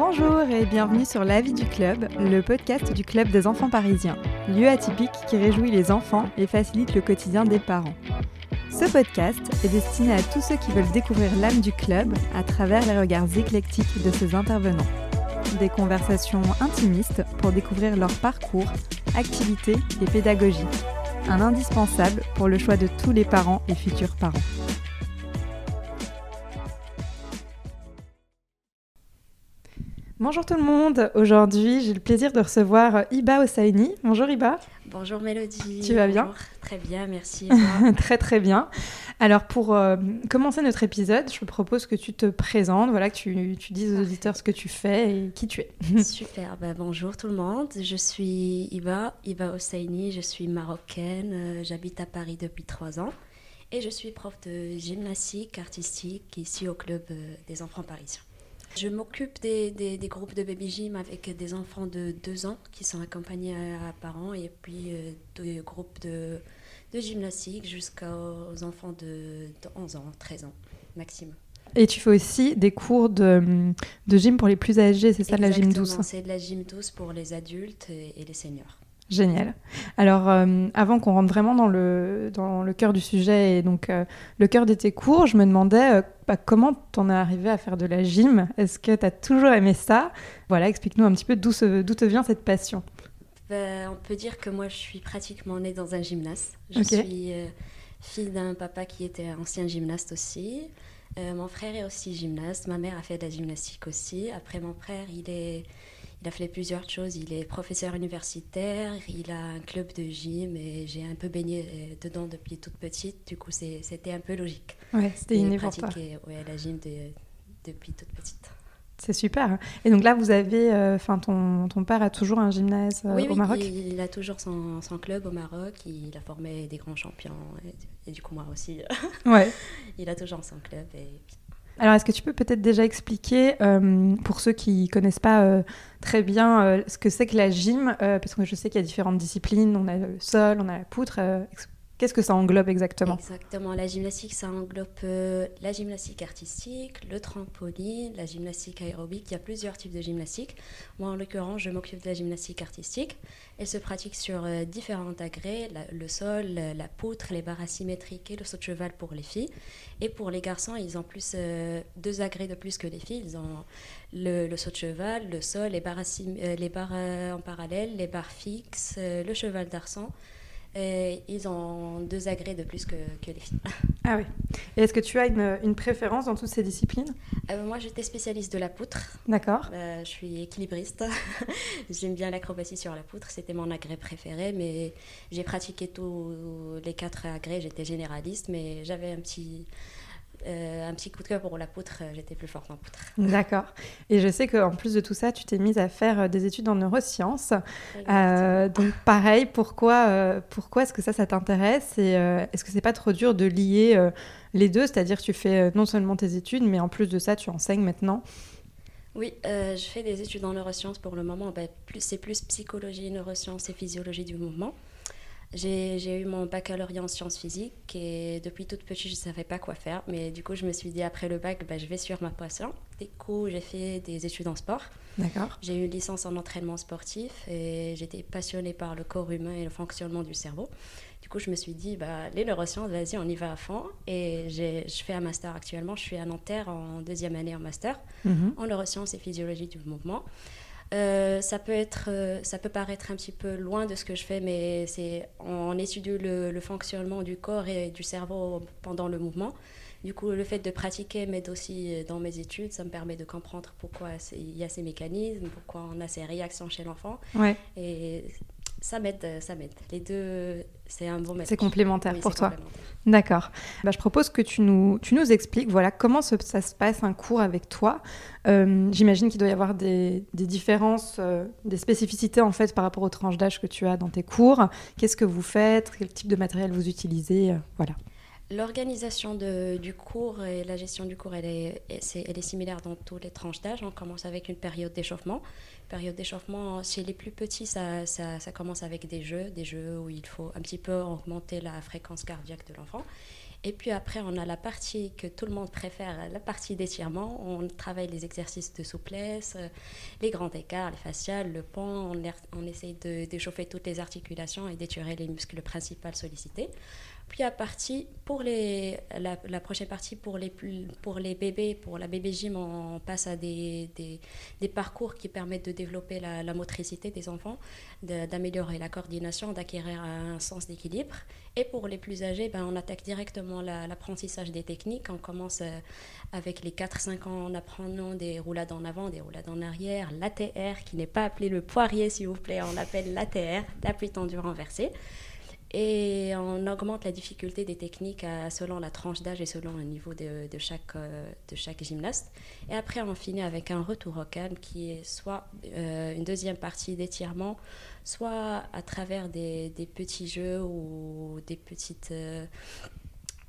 Bonjour et bienvenue sur La vie du club, le podcast du club des enfants parisiens, lieu atypique qui réjouit les enfants et facilite le quotidien des parents. Ce podcast est destiné à tous ceux qui veulent découvrir l'âme du club à travers les regards éclectiques de ses intervenants. Des conversations intimistes pour découvrir leur parcours, activités et pédagogie. Un indispensable pour le choix de tous les parents et futurs parents. Bonjour tout le monde, aujourd'hui j'ai le plaisir de recevoir Iba Osaini. Bonjour Iba. Bonjour Mélodie. Tu vas bien? Très bien, merci. très très bien. Alors pour euh, commencer notre épisode, je propose que tu te présentes, voilà, que tu, tu dises aux auditeurs ce que tu fais et qui tu es. Super, bah, bonjour tout le monde. Je suis Iba, Iba Osaini, je suis marocaine, euh, j'habite à Paris depuis trois ans et je suis prof de gymnastique artistique ici au club euh, des enfants parisiens. Je m'occupe des, des, groupes de baby gym avec des enfants de 2 ans qui sont accompagnés à, parents et puis euh, des groupes de, de gymnastique jusqu'aux enfants de, 11 ans, 13 ans maximum. Et tu fais aussi des cours de, de gym pour les plus âgés, c'est ça de la gym douce? C'est de la gym douce pour les adultes et les seniors. Génial. Alors, euh, avant qu'on rentre vraiment dans le, dans le cœur du sujet et donc euh, le cœur de tes cours, je me demandais euh, bah, comment t'en es arrivé à faire de la gym? Est-ce que tu as toujours aimé ça? Voilà, explique-nous un petit peu d'où te vient cette passion. Bah, on peut dire que moi, je suis pratiquement née dans un gymnase. Je suis fille d'un papa qui était ancien gymnaste aussi. mon frère est aussi gymnaste. Ma mère a fait de la gymnastique aussi. Après, mon frère, il est il a fait plusieurs choses. Il est professeur universitaire, il a un club de gym et j'ai un peu baigné euh, dedans depuis toute petite. Du coup, c'était un peu logique. Ouais, c'était innovant. pratiqué ouais, la gym depuis toute petite. C'est super. Et donc là, vous avez, euh, enfin, ton, ton, père a toujours un gymnase euh, au Maroc il, il, a toujours son, son, club au Maroc. Il a formé des grands champions et, du coup moi aussi. ouais. il a toujours son club et alors, est-ce que tu peux peut-être déjà expliquer, euh, pour ceux qui ne connaissent pas euh, très bien euh, ce que c'est que la gym, parce que je sais qu'il y a différentes disciplines, on a le sol, on a la poutre, Qu'est-ce que ça englobe exactement Exactement, la gymnastique, ça englobe euh, la gymnastique artistique, le trampoline, la gymnastique aérobique. Il y a plusieurs types de gymnastique. Moi, en l'occurrence, je m'occupe de la gymnastique artistique. Elle se pratique sur euh, différents agrès, le sol, la poutre, les barres asymétriques et le saut de cheval pour les filles. Et pour les garçons, ils ont plus euh, deux agrès de plus que les filles. Ils ont le, saut de cheval, le sol, les barres, les barres en parallèle, les barres fixes, le cheval d'arçon. Et ils ont deux agrès de plus que, que les filles. Ah oui. Et est-ce que tu as une, une, préférence dans toutes ces disciplines? Euh, Moi, j'étais spécialiste de la poutre. D'accord. Euh, je suis équilibriste. J'aime bien l'acrobatie sur la poutre. C'était mon agrès préféré, mais j'ai pratiqué tous les quatre agrès. J'étais généraliste, mais j'avais un petit un petit coup de cœur pour la poutre, euh, j'étais plus forte en poutre. D'accord. Et je sais qu'en plus de tout ça, tu t'es mise à faire euh, des études en neurosciences. donc pareil, pourquoi, pourquoi est-ce que ça, ça t'intéresse Et est-ce que c'est pas trop dur de lier les deux? C'est-à-dire que tu fais non seulement tes études, mais en plus de ça, tu enseignes maintenant? Oui, je fais des études en neurosciences pour le moment. Ben, c'est plus psychologie, neurosciences et physiologie du mouvement. J'ai eu mon baccalauréat en sciences physiques et depuis toute petite, je ne savais pas quoi faire. Mais du coup, je me suis dit, après le bac, bah, je vais suivre ma passion. Du coup, j'ai fait des études en sport. D'accord. J'ai eu une licence en entraînement sportif et j'étais passionnée par le corps humain et le fonctionnement du cerveau. Du coup, je me suis dit, bah, les neurosciences, vas-y, on y va à fond. Et je fais un master actuellement. Je suis à Nanterre en deuxième année en master mhm. en neurosciences et physiologie du mouvement. Euh, ça peut être, euh, ça peut paraître un petit peu loin de ce que je fais, mais c'est on étudie le, le, fonctionnement du corps et du cerveau pendant le mouvement. Du coup, le fait de pratiquer m'aide aussi dans mes études. Ça me permet de comprendre pourquoi il y a ces mécanismes, pourquoi on a ces réactions chez l'enfant. Ouais. Et ça m'aide, ça m'aide. Les deux, c'est un bon C'est complémentaire pour toi. D'accord. Bah, je propose que tu nous, tu nous expliques voilà, comment ça se passe un cours avec toi. Euh, j'imagine qu'il doit y avoir des, des différences, euh, des spécificités en fait par rapport aux tranches d'âge que tu as dans tes cours. Qu'est-ce que vous faites? Quel type de matériel vous utilisez? Euh, Voilà. L'organisation du cours et la gestion du cours, elle est, elle est similaire dans toutes les tranches d'âge. On commence avec une période d'échauffement. Période d'échauffement, chez les plus petits, ça, ça, commence avec des jeux, des jeux où il faut un petit peu augmenter la fréquence cardiaque de l'enfant. Et puis après, on a la partie que tout le monde préfère, la partie d'étirement. On travaille les exercices de souplesse, euh, les grands écarts, les faciales, le pont. On, on essaye d'échauffer toutes les articulations et d'étirer les muscles principaux sollicités. Puis à partie, pour les, la, prochaine partie, pour les, pour les bébés, pour la bébé gym, on passe à des, des, parcours qui permettent de développer la, la motricité des enfants, d'améliorer la coordination, d'acquérir un sens d'équilibre. Et pour les plus âgés, ben, on attaque directement l'apprentissage des techniques. On commence euh, avec les 4-5 ans en apprenant des roulades en avant, des roulades en arrière, l'ATR, qui n'est pas appelé le poirier s'il vous plaît, on l'appelle l'ATR, l'appui tendu renversé. Et on augmente la difficulté des techniques selon la tranche d'âge et selon le niveau de, de, chaque, euh, de chaque gymnaste. Et après, on finit avec un retour au calme qui est soit euh, une deuxième partie d'étirement, soit à travers des, des, petits jeux ou des petites, euh,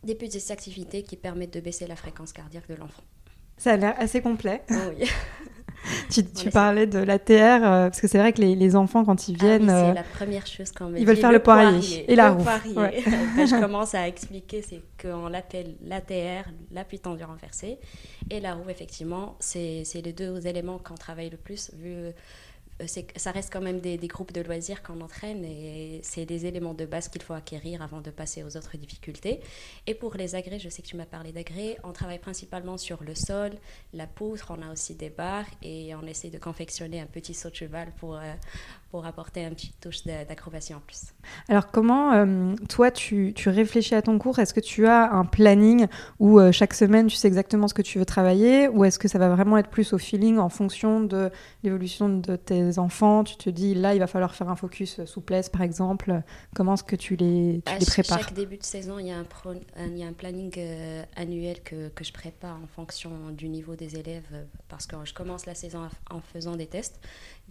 des petites activités qui permettent de baisser la fréquence cardiaque de l'enfant. Ça a l'air assez complet. Oui. tu, parlais de l'ATR, euh, parce que c'est vrai que les, enfants, quand ils ah viennent. c'est euh, la première chose qu'on me Ils veulent faire le poirier, et la roue. Ben, je commence à expliquer, c'est qu'on l'appelle l'ATR, l'appui tendu renversé. Et la roue, effectivement, c'est les deux éléments qu'on travaille le plus, vu ça reste quand même des, groupes de loisirs qu'on entraîne et c'est des éléments de base qu'il faut acquérir avant de passer aux autres difficultés. Et pour les agrès, je sais que tu m'as parlé d'agrès, on travaille principalement sur le sol, la poutre, on a aussi des barres et on essaie de confectionner un petit saut de cheval pour, euh, pour apporter un petit touche d'acrobatie en plus. Alors comment euh, toi tu, tu, réfléchis à ton cours? Est-ce que tu as un planning où euh, chaque semaine tu sais exactement ce que tu veux travailler? Ou est-ce que ça va vraiment être plus au feeling en fonction de l'évolution de tes enfants? Tu te dis là il va falloir faire un focus souplesse par exemple. Comment est-ce que tu les, tu les prépares? Chaque début de saison il y a un, il y a un planning euh, annuel que, que, je prépare en fonction du niveau des élèves parce que je commence la saison en faisant des tests.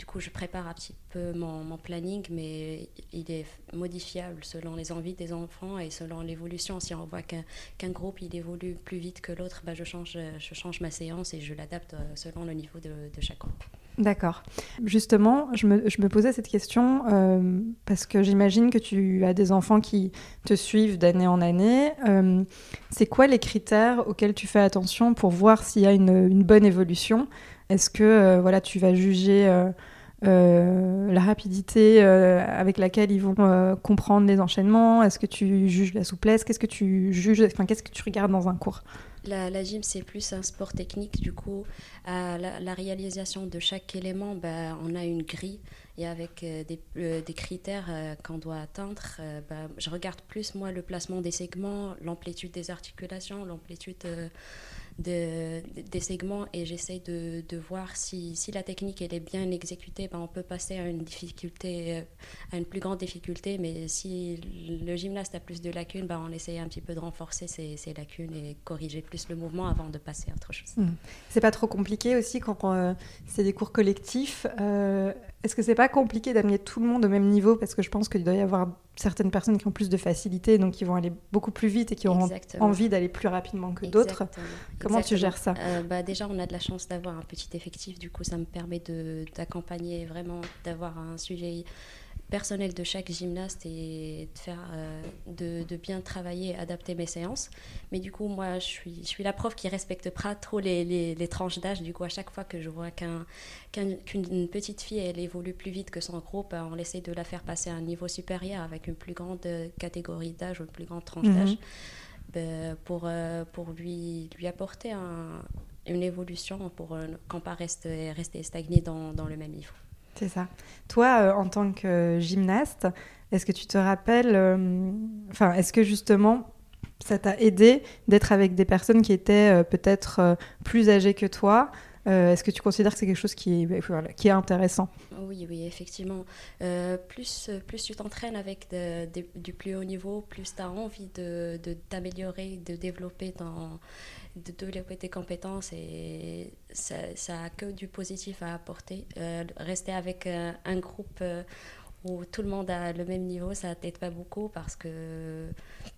Du coup, je prépare un petit peu mon, planning, mais il est modifiable selon les envies des enfants et selon l'évolution. Si on voit qu'un groupe il évolue plus vite que l'autre, bah, je, change, je change ma séance et je l'adapte euh, selon le niveau de, chaque groupe. D'accord. Justement, je me, je me, posais cette question euh, parce que j'imagine que tu as des enfants qui te suivent d'année en année. Euh, c'est quoi les critères auxquels tu fais attention pour voir s'il y a une bonne évolution Est-ce que voilà, tu vas juger euh, la rapidité euh, avec laquelle ils vont euh, comprendre les enchaînements? Est-ce que tu juges la souplesse? Qu'est-ce que tu juges Enfin, qu'est-ce que tu regardes dans un cours? La, gym, c'est plus un sport technique. Du coup, à la, réalisation de chaque élément, bah, on a une grille et avec des, des, critères qu'on doit atteindre. Bah, je regarde plus, moi, le placement des segments, l'amplitude des articulations, l'amplitude de, des segments et j'essaie de, de, voir si, si, la technique elle est bien exécutée, ben on peut passer à une difficulté, euh, à une plus grande difficulté, mais si le gymnaste a plus de lacunes, ben on essaie un petit peu de renforcer ces, lacunes et corriger plus le mouvement avant de passer à autre chose. Hmm. C'est pas trop compliqué aussi quand euh, c'est des cours collectifs. Euh, est-ce que c'est pas compliqué d'amener tout le monde au même niveau? Parce que je pense qu'il doit y avoir certaines personnes qui ont plus de facilité, donc qui vont aller beaucoup plus vite et qui auront envie d'aller plus rapidement que d'autres. Comment tu gères ça? Euh, bah Déjà, on a de la chance d'avoir un petit effectif, du coup, ça me permet d'accompagner vraiment, d'avoir un sujet personnel de chaque gymnaste et de, faire, euh, de, de, bien travailler, adapter mes séances. Mais du coup, moi, je suis, je suis la prof qui respecte pas trop les, les, tranches d'âge. Du coup, à chaque fois que je vois qu'une petite fille, elle évolue plus vite que son groupe, on essaie de la faire passer à un niveau supérieur avec une plus grande catégorie d'âge ou une plus grande tranche mhm. d'âge ben, pour, euh, pour lui, lui apporter un, une évolution pour euh, qu'on pas rester, rester stagné dans, dans le même niveau. C'est ça. Toi, euh, en tant que gymnaste, est-ce que tu te rappelles, euh, enfin, est-ce que justement, ça t'a aidé d'être avec des personnes qui étaient euh, peut-être plus âgées que toi Est-ce que tu considères que c'est quelque chose qui est, est intéressant? Oui, oui, effectivement. plus, plus tu t'entraînes avec du plus haut niveau, plus tu as envie de, t'améliorer, de développer dans de développer tes compétences et ça, ça a que du positif à apporter. Euh, rester avec euh, un groupe euh, où tout le monde a le même niveau, ça t'aide pas beaucoup parce que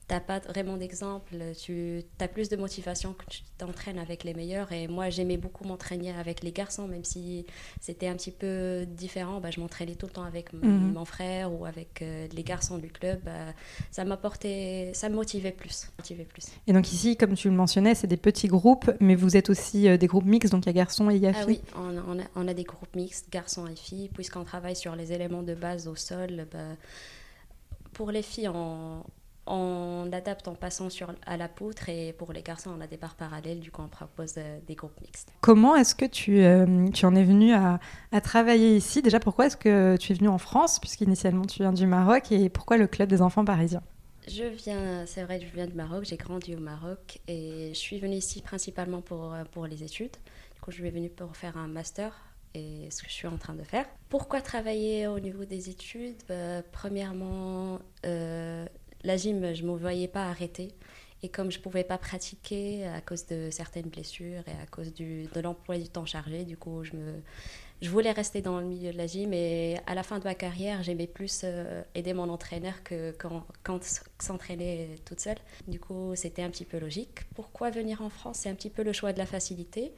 t'as pas vraiment d'exemple, tu as plus de motivation que tu t'entraînes avec les meilleurs. Et moi, j'aimais beaucoup m'entraîner avec les garçons, même si c'était un petit peu différent. Bah, je m'entraînais tout le temps avec Mhm. mon frère ou avec euh, les garçons du club. Bah, ça m'apportait, ça me motivait plus, motivait plus. Et donc ici, comme tu le mentionnais, c'est des petits groupes, mais vous êtes aussi euh, des groupes mixtes, donc il y a garçons et il y a Ah filles. oui, on, a- on a, on a des groupes mixtes, garçons et filles, puisqu'on travaille sur les éléments de base au sol. bah, pour les filles, on, on adapte en passant sur, à la poutre, et pour les garçons, on a des barres parallèles, du coup, on propose euh, des groupes mixtes. Comment est-ce que tu, euh, tu en es venu à, à travailler ici? Déjà, pourquoi est-ce que tu es venu en France, puisqu'initialement tu viens du Maroc, et pourquoi le club des enfants parisiens? Je viens, c'est vrai, je viens du Maroc, j'ai grandi au Maroc, et je suis venue ici principalement pour, euh, pour les études. Du coup, je suis venue pour faire un master et ce que je suis en train de faire. Pourquoi travailler au niveau des études? Bah, Premièrement, euh, la gym, je ne me voyais pas arrêter. Et comme je ne pouvais pas pratiquer à cause de certaines blessures et à cause du, de l'emploi du temps chargé, du coup, je, je voulais rester dans le milieu de la gym. Et à la fin de ma carrière, j'aimais plus euh, aider mon entraîneur que quand, quand s'entraîner toute seule. Du coup, c'était un petit peu logique. Pourquoi venir en France? C'est un petit peu le choix de la facilité.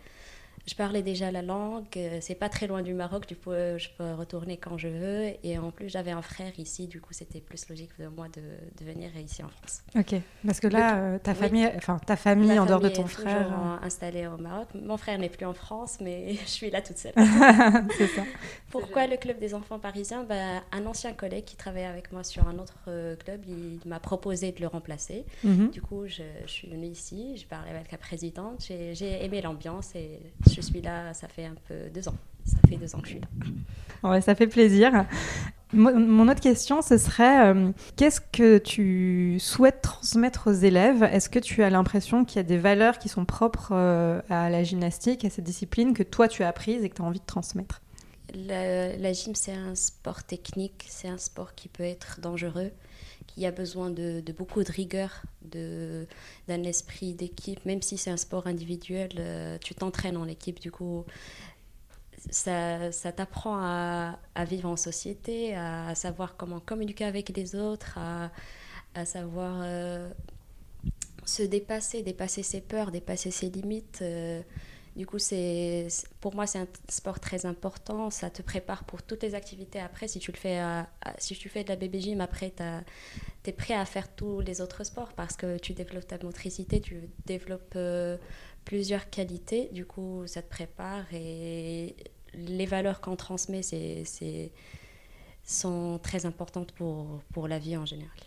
Je parlais déjà la langue, euh, c'est pas très loin du Maroc, du coup euh, je peux retourner quand je veux. Et en plus j'avais un frère ici, du coup c'était plus logique de moi de, de venir ici en France. Ok, parce que là, euh, ta famille, enfin ta famille Ma en dehors de ton est frère, installée au Maroc. Mon frère n'est plus en France, mais je suis là toute seule. c'est ça. Pourquoi le club des enfants parisiens? Bah, Un ancien collègue qui travaillait avec moi sur un autre club, il m'a proposé de le remplacer. Mhm. Du coup, je, je suis venue ici, j'ai parlé avec la présidente, j'ai aimé l'ambiance et je suis là, ça fait un peu deux ans. Ça fait deux ans que je suis là. Ouais, ça fait plaisir. Mo- Mon autre question, ce serait euh, qu'est-ce que tu souhaites transmettre aux élèves? Est-ce que tu as l'impression qu'il y a des valeurs qui sont propres euh, à la gymnastique, à cette discipline, que toi tu as apprises et que tu as envie de transmettre? La, la gym, c'est un sport technique, c'est un sport qui peut être dangereux, qui a besoin de, beaucoup de rigueur, d'un esprit d'équipe. Même si c'est un sport individuel, euh, tu t'entraînes en équipe, du coup, ça, t'apprend à, vivre en société, à savoir comment communiquer avec les autres, à, à savoir euh, se dépasser, dépasser ses peurs, dépasser ses limites. euh, du coup, c'est, pour moi, c'est un sport très important. Ça te prépare pour toutes les activités après. Si tu, le fais à- si tu fais de la bébé gym, après, tu es prêt à faire tous les autres sports parce que tu développes ta motricité, tu développes euh, plusieurs qualités. Du coup, ça te prépare et les valeurs qu'on transmet c'est- sont très importantes pour, pour la vie en général.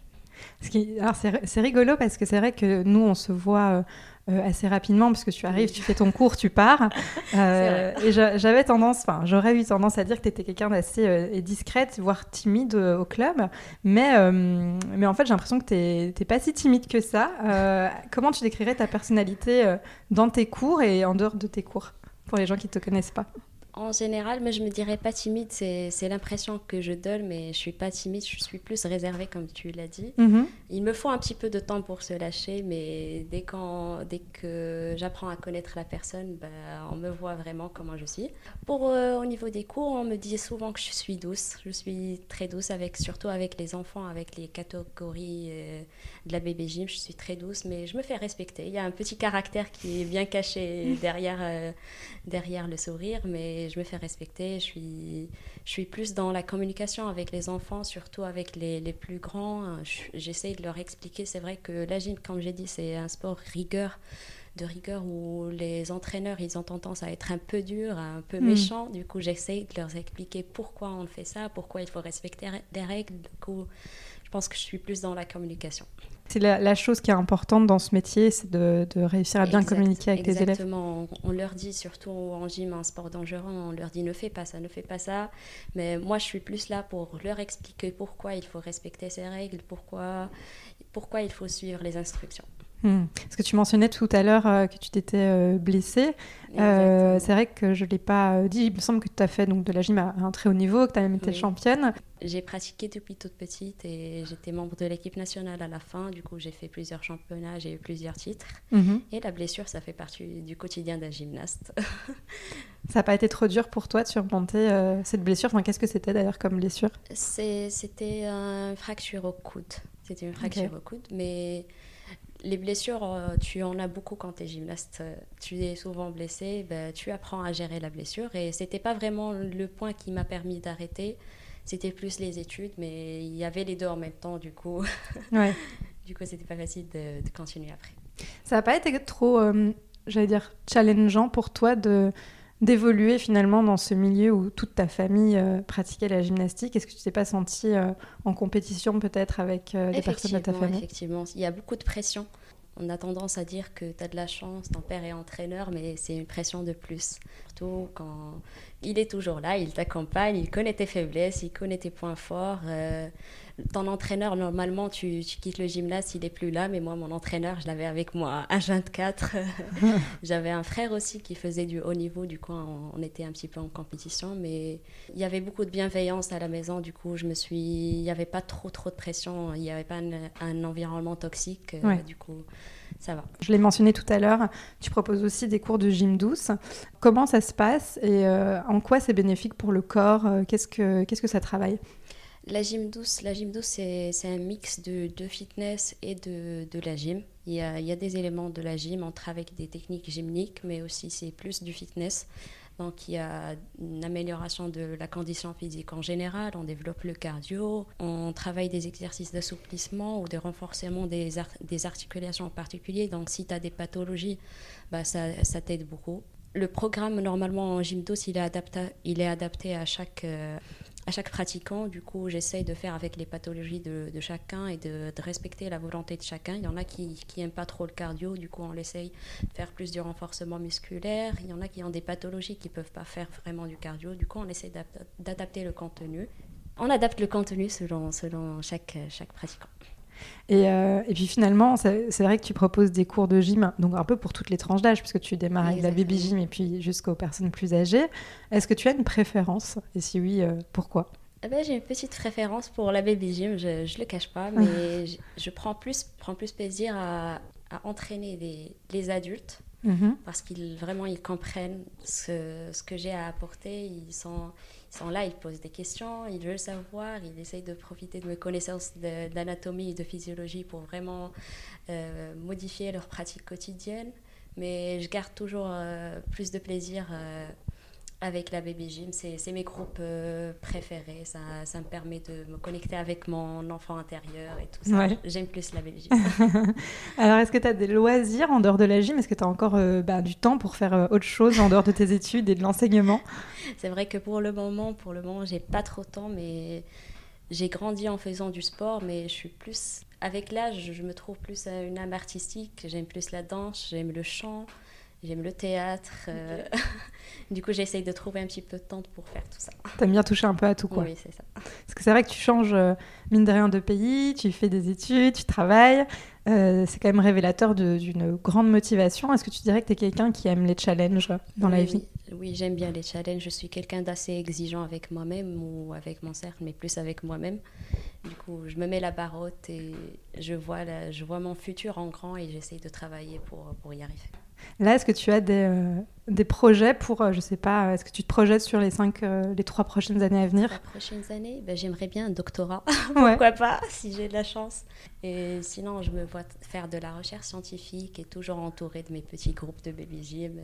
C'est rigolo parce que c'est vrai que nous on se voit euh, euh, assez rapidement parce que tu arrives, tu fais ton cours, tu pars. Euh, et j'a- j'avais tendance, enfin j'aurais eu tendance à dire que tu étais quelqu'un d'assez euh, discrète, voire timide euh, au club. Mais, mais en fait j'ai l'impression que tu n'es pas si timide que ça. Comment tu décrirais ta personnalité dans tes cours et en dehors de tes cours pour les gens qui ne te connaissent pas? En général, mais je me dirais pas timide, c'est l'impression que je donne, mais je suis pas timide, je suis plus réservée comme tu l'as dit. Mhm. Il me faut un petit peu de temps pour se lâcher, mais dès, quand, dès que j'apprends à connaître la personne, bah, on me voit vraiment comment je suis. Pour euh, au niveau des cours, on me dit souvent que je suis douce. Je suis très douce, avec, surtout avec les enfants, avec les catégories euh, de la bébé gym. Je suis très douce, mais je me fais respecter. Il y a un petit caractère qui est bien caché derrière, euh, derrière le sourire, mais je me fais respecter. Je suis, je suis plus dans la communication avec les enfants, surtout avec les, les plus grands. Je- J'essaie de leur expliquer. C'est vrai que la gym, comme j'ai dit, c'est un sport rigueur de rigueur où les entraîneurs ils ont tendance à être un peu durs, un peu Mm. méchants. Du coup, j'essaie de leur expliquer pourquoi on fait ça, pourquoi il faut respecter les règles. Du coup, je pense que je suis plus dans la communication. C'est la, la chose qui est importante dans ce métier, c'est de, de réussir à bien Exact- communiquer avec les élèves. Exactement. On, on leur dit, surtout en gym, un sport dangereux, on leur dit ne fais pas ça, ne fais pas ça. Mais moi, je suis plus là pour leur expliquer pourquoi il faut respecter ces règles, pourquoi, pourquoi il faut suivre les instructions. Hmm. Parce que tu mentionnais tout à l'heure euh, que tu t'étais euh, blessée. Euh, c'est vrai que je ne l'ai pas dit. Il me semble que tu as fait donc, de la gym à un très haut niveau, que tu as même été Oui. championne. J'ai pratiqué depuis toute petite et j'étais membre de l'équipe nationale à la fin. Du coup, j'ai fait plusieurs championnats, j'ai eu plusieurs titres. Mhm. Et la blessure, ça fait partie du quotidien d'un gymnaste. Ça n'a pas été trop dur pour toi de surmonter cette blessure? Enfin, Qu'est-ce que c'était d'ailleurs comme blessure? C'était une fracture au coude. C'était une fracture au coude. Mais les blessures, euh, tu en as beaucoup quand tu es gymnaste. Tu es souvent blessé, ben, tu apprends à gérer la blessure. Et c'était pas vraiment le point qui m'a permis d'arrêter. C'était plus les études, mais il y avait les deux en même temps, du coup. Ouais. du coup, c'était pas facile de, continuer après. Ça n'a pas été trop, euh, j'allais dire, challengeant pour toi de d'évoluer finalement dans ce milieu où toute ta famille euh, pratiquait la gymnastique Est-ce que tu t'es pas sentie euh, en compétition peut-être avec euh, des personnes de ta famille? Effectivement, il y a beaucoup de pression. On a tendance à dire que tu as de la chance, ton père est entraîneur, mais c'est une pression de plus. Surtout quand il est toujours là, il t'accompagne, il connaît tes faiblesses, il connaît tes points forts. Ton entraîneur, normalement, tu, quittes le gymnase, il n'est plus là, mais moi, mon entraîneur, je l'avais avec moi à 24. J'avais un frère aussi qui faisait du haut niveau, du coup, on, était un petit peu en compétition, mais il y avait beaucoup de bienveillance à la maison, du coup, je me suis... Il n'y avait pas trop, trop de pression, il n'y avait pas un, environnement toxique, euh, du coup... Ça va. Je l'ai mentionné tout à l'heure, tu proposes aussi des cours de gym douce. Comment ça se passe et euh, en quoi c'est bénéfique pour le corps euh, Qu'est-ce que Qu'est-ce que ça travaille? La gym douce, la gym douce c'est, un mix de, de, fitness et de, de la gym. Il y, a, il y, a, des éléments de la gym, on travaille avec des techniques gymniques, mais aussi c'est plus du fitness. Donc il y a une amélioration de la condition physique en général, on développe le cardio, on travaille des exercices d'assouplissement ou de renforcement des, articulations en particulier. Donc si tu as des pathologies, bah, ça, t'aide beaucoup. Le programme normalement en gym douce, il est adapté, il est adapté à chaque... Euh, à chaque pratiquant. Du coup, j'essaye de faire avec les pathologies de, chacun et de, respecter la volonté de chacun. Il y en a qui n'aiment pas trop le cardio, du coup, on essaye de faire plus du renforcement musculaire. Il y en a qui ont des pathologies qui ne peuvent pas faire vraiment du cardio. Du coup, on essaye d'adapter le contenu. On adapte le contenu selon, selon chaque, chaque pratiquant. Euh, et, puis finalement, c'est vrai que tu proposes des cours de gym, donc un peu pour toutes les tranches d'âge, puisque tu démarres avec la baby gym et puis jusqu'aux personnes plus âgées. Est-ce que tu as une préférence? Et si oui, euh, pourquoi? Eh ben, J'ai une petite préférence pour la baby gym, je ne le cache pas, mais je, prends, plus, prends plus plaisir à, entraîner des, les adultes. Mhm. Parce qu'ils vraiment ils comprennent ce, ce que j'ai à apporter, ils sont, ils sont là, ils posent des questions, ils veulent savoir, ils essayent de profiter de mes connaissances d'anatomie et de physiologie pour vraiment euh, modifier leur pratique quotidienne. Mais je garde toujours euh, plus de plaisir euh, avec la Baby Gym. C'est mes groupes euh, préférés. Ça, ça, me permet de me connecter avec mon enfant intérieur et tout ça. J'aime plus la Baby Gym. Alors, est-ce que tu as des loisirs en dehors de la gym? Est-ce que tu as encore euh, bah, du temps pour faire euh, autre chose en dehors de tes études et de l'enseignement? C'est vrai que pour le moment, pour le moment, j'ai pas trop de temps, mais j'ai grandi en faisant du sport, mais je suis plus avec l'âge, je me trouve plus à une âme artistique. J'aime plus la danse, j'aime le chant. J'aime le théâtre. Euh, du coup, j'essaye de trouver un petit peu de temps pour faire tout ça. T'aimes bien toucher un peu à tout, quoi. Oui, c'est ça. Parce que c'est vrai que tu changes, euh, mine de rien, de pays, tu fais des études, tu travailles. Euh, c'est quand même révélateur d'une grande motivation. Est-ce que tu dirais que tu es quelqu'un qui aime les challenges dans la vie? Oui, j'aime bien les challenges. Je suis quelqu'un d'assez exigeant avec moi-même ou avec mon cercle, mais plus avec moi-même. Du coup, je me mets la barre haute et je vois, je vois mon futur en grand et j'essaye de travailler pour, pour y arriver. Là, est-ce que tu as des, euh, des projets pour, euh, je sais pas, est-ce que tu te projettes sur les cinq, euh, les trois prochaines années à venir? Les prochaines années, ben, j'aimerais bien un doctorat, pourquoi pas, si j'ai de la chance. Et sinon, je me vois faire de la recherche scientifique et toujours entourée de mes petits groupes de baby gym.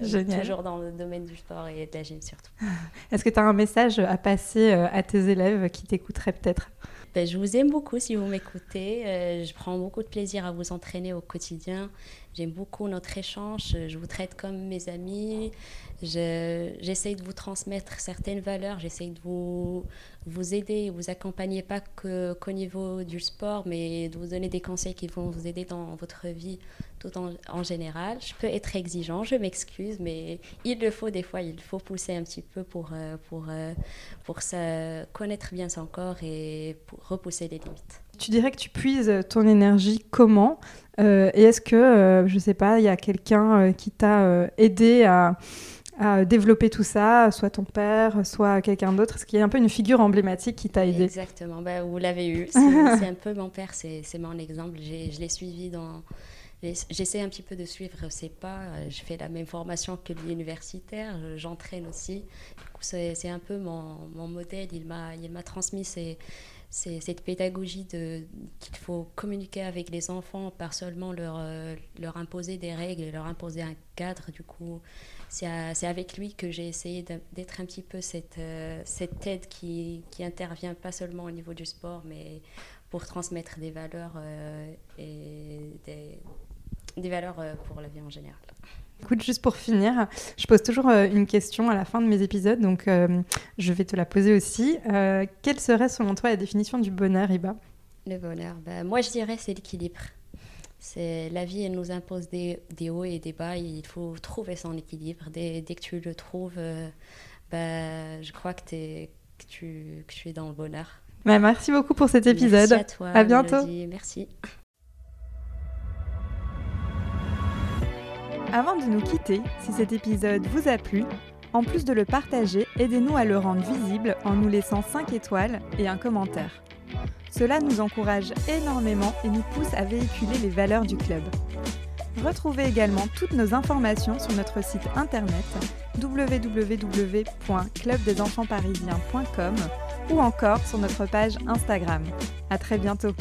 Génial. Toujours dans le domaine du sport et de la gym surtout. Est-ce que tu as un message à passer à tes élèves qui t'écouteraient peut-être? Ben, je vous aime beaucoup si vous m'écoutez. je prends beaucoup de plaisir à vous entraîner au quotidien. J'aime beaucoup notre échange. Je vous traite comme mes amis. J'essaye de vous transmettre certaines valeurs. J'essaye de vous, vous aider, vous accompagner, pas qu'au niveau du sport, mais de vous donner des conseils qui vont vous aider dans votre vie tout en, en général. Je peux être exigeant, je m'excuse, mais il le faut des fois. Il faut pousser un petit peu pour, euh, pour, euh, pour ça, connaître bien son corps et pour repousser les limites. Tu dirais que tu puises ton énergie comment? Euh, Et est-ce que, euh, je ne sais pas, il y a quelqu'un euh, qui t'a aidé à, développer tout ça, soit ton père, soit quelqu'un d'autre? Est-ce qu'il y a un peu une figure emblématique qui t'a aidé? Exactement, bah, vous l'avez eu. C'est un peu mon père, c'est mon exemple. Je l'ai suivi dans... J'essaie un petit peu de suivre ses pas. Je fais la même formation que l'universitaire. J'entraîne aussi. C'est un peu mon, mon modèle. Il m'a transmis ses, c'est cette pédagogie qu'il faut communiquer avec les enfants, pas seulement leur, euh, leur imposer des règles leur imposer un cadre. Du coup, c'est, avec lui que j'ai essayé d'être un petit peu cette, euh, cette aide qui, qui intervient pas seulement au niveau du sport, mais pour transmettre des valeurs euh, et des, des valeurs pour la vie en général. Écoute, juste pour finir, je pose toujours euh, une question à la fin de mes épisodes, donc euh, je vais te la poser aussi. Euh, quelle serait selon toi la définition du bonheur, Iba? Le bonheur, bah, moi je dirais c'est l'équilibre. C'est la vie, elle nous impose des, des, hauts et des bas. il faut trouver son équilibre. Dès, dès que tu le trouves, bah, je crois que, es, que, tu, que tu es dans le bonheur. Bah, merci beaucoup pour cet épisode. Merci à toi. À bientôt. Merci. Avant de nous quitter, si cet épisode vous a plu, en plus de le partager, aidez-nous à le rendre visible en nous laissant 5 étoiles et un commentaire. Cela nous encourage énormément et nous pousse à véhiculer les valeurs du club. Retrouvez également toutes nos informations sur notre site internet www.clubdesenfantsparisiens.com ou encore sur notre page Instagram. À très bientôt.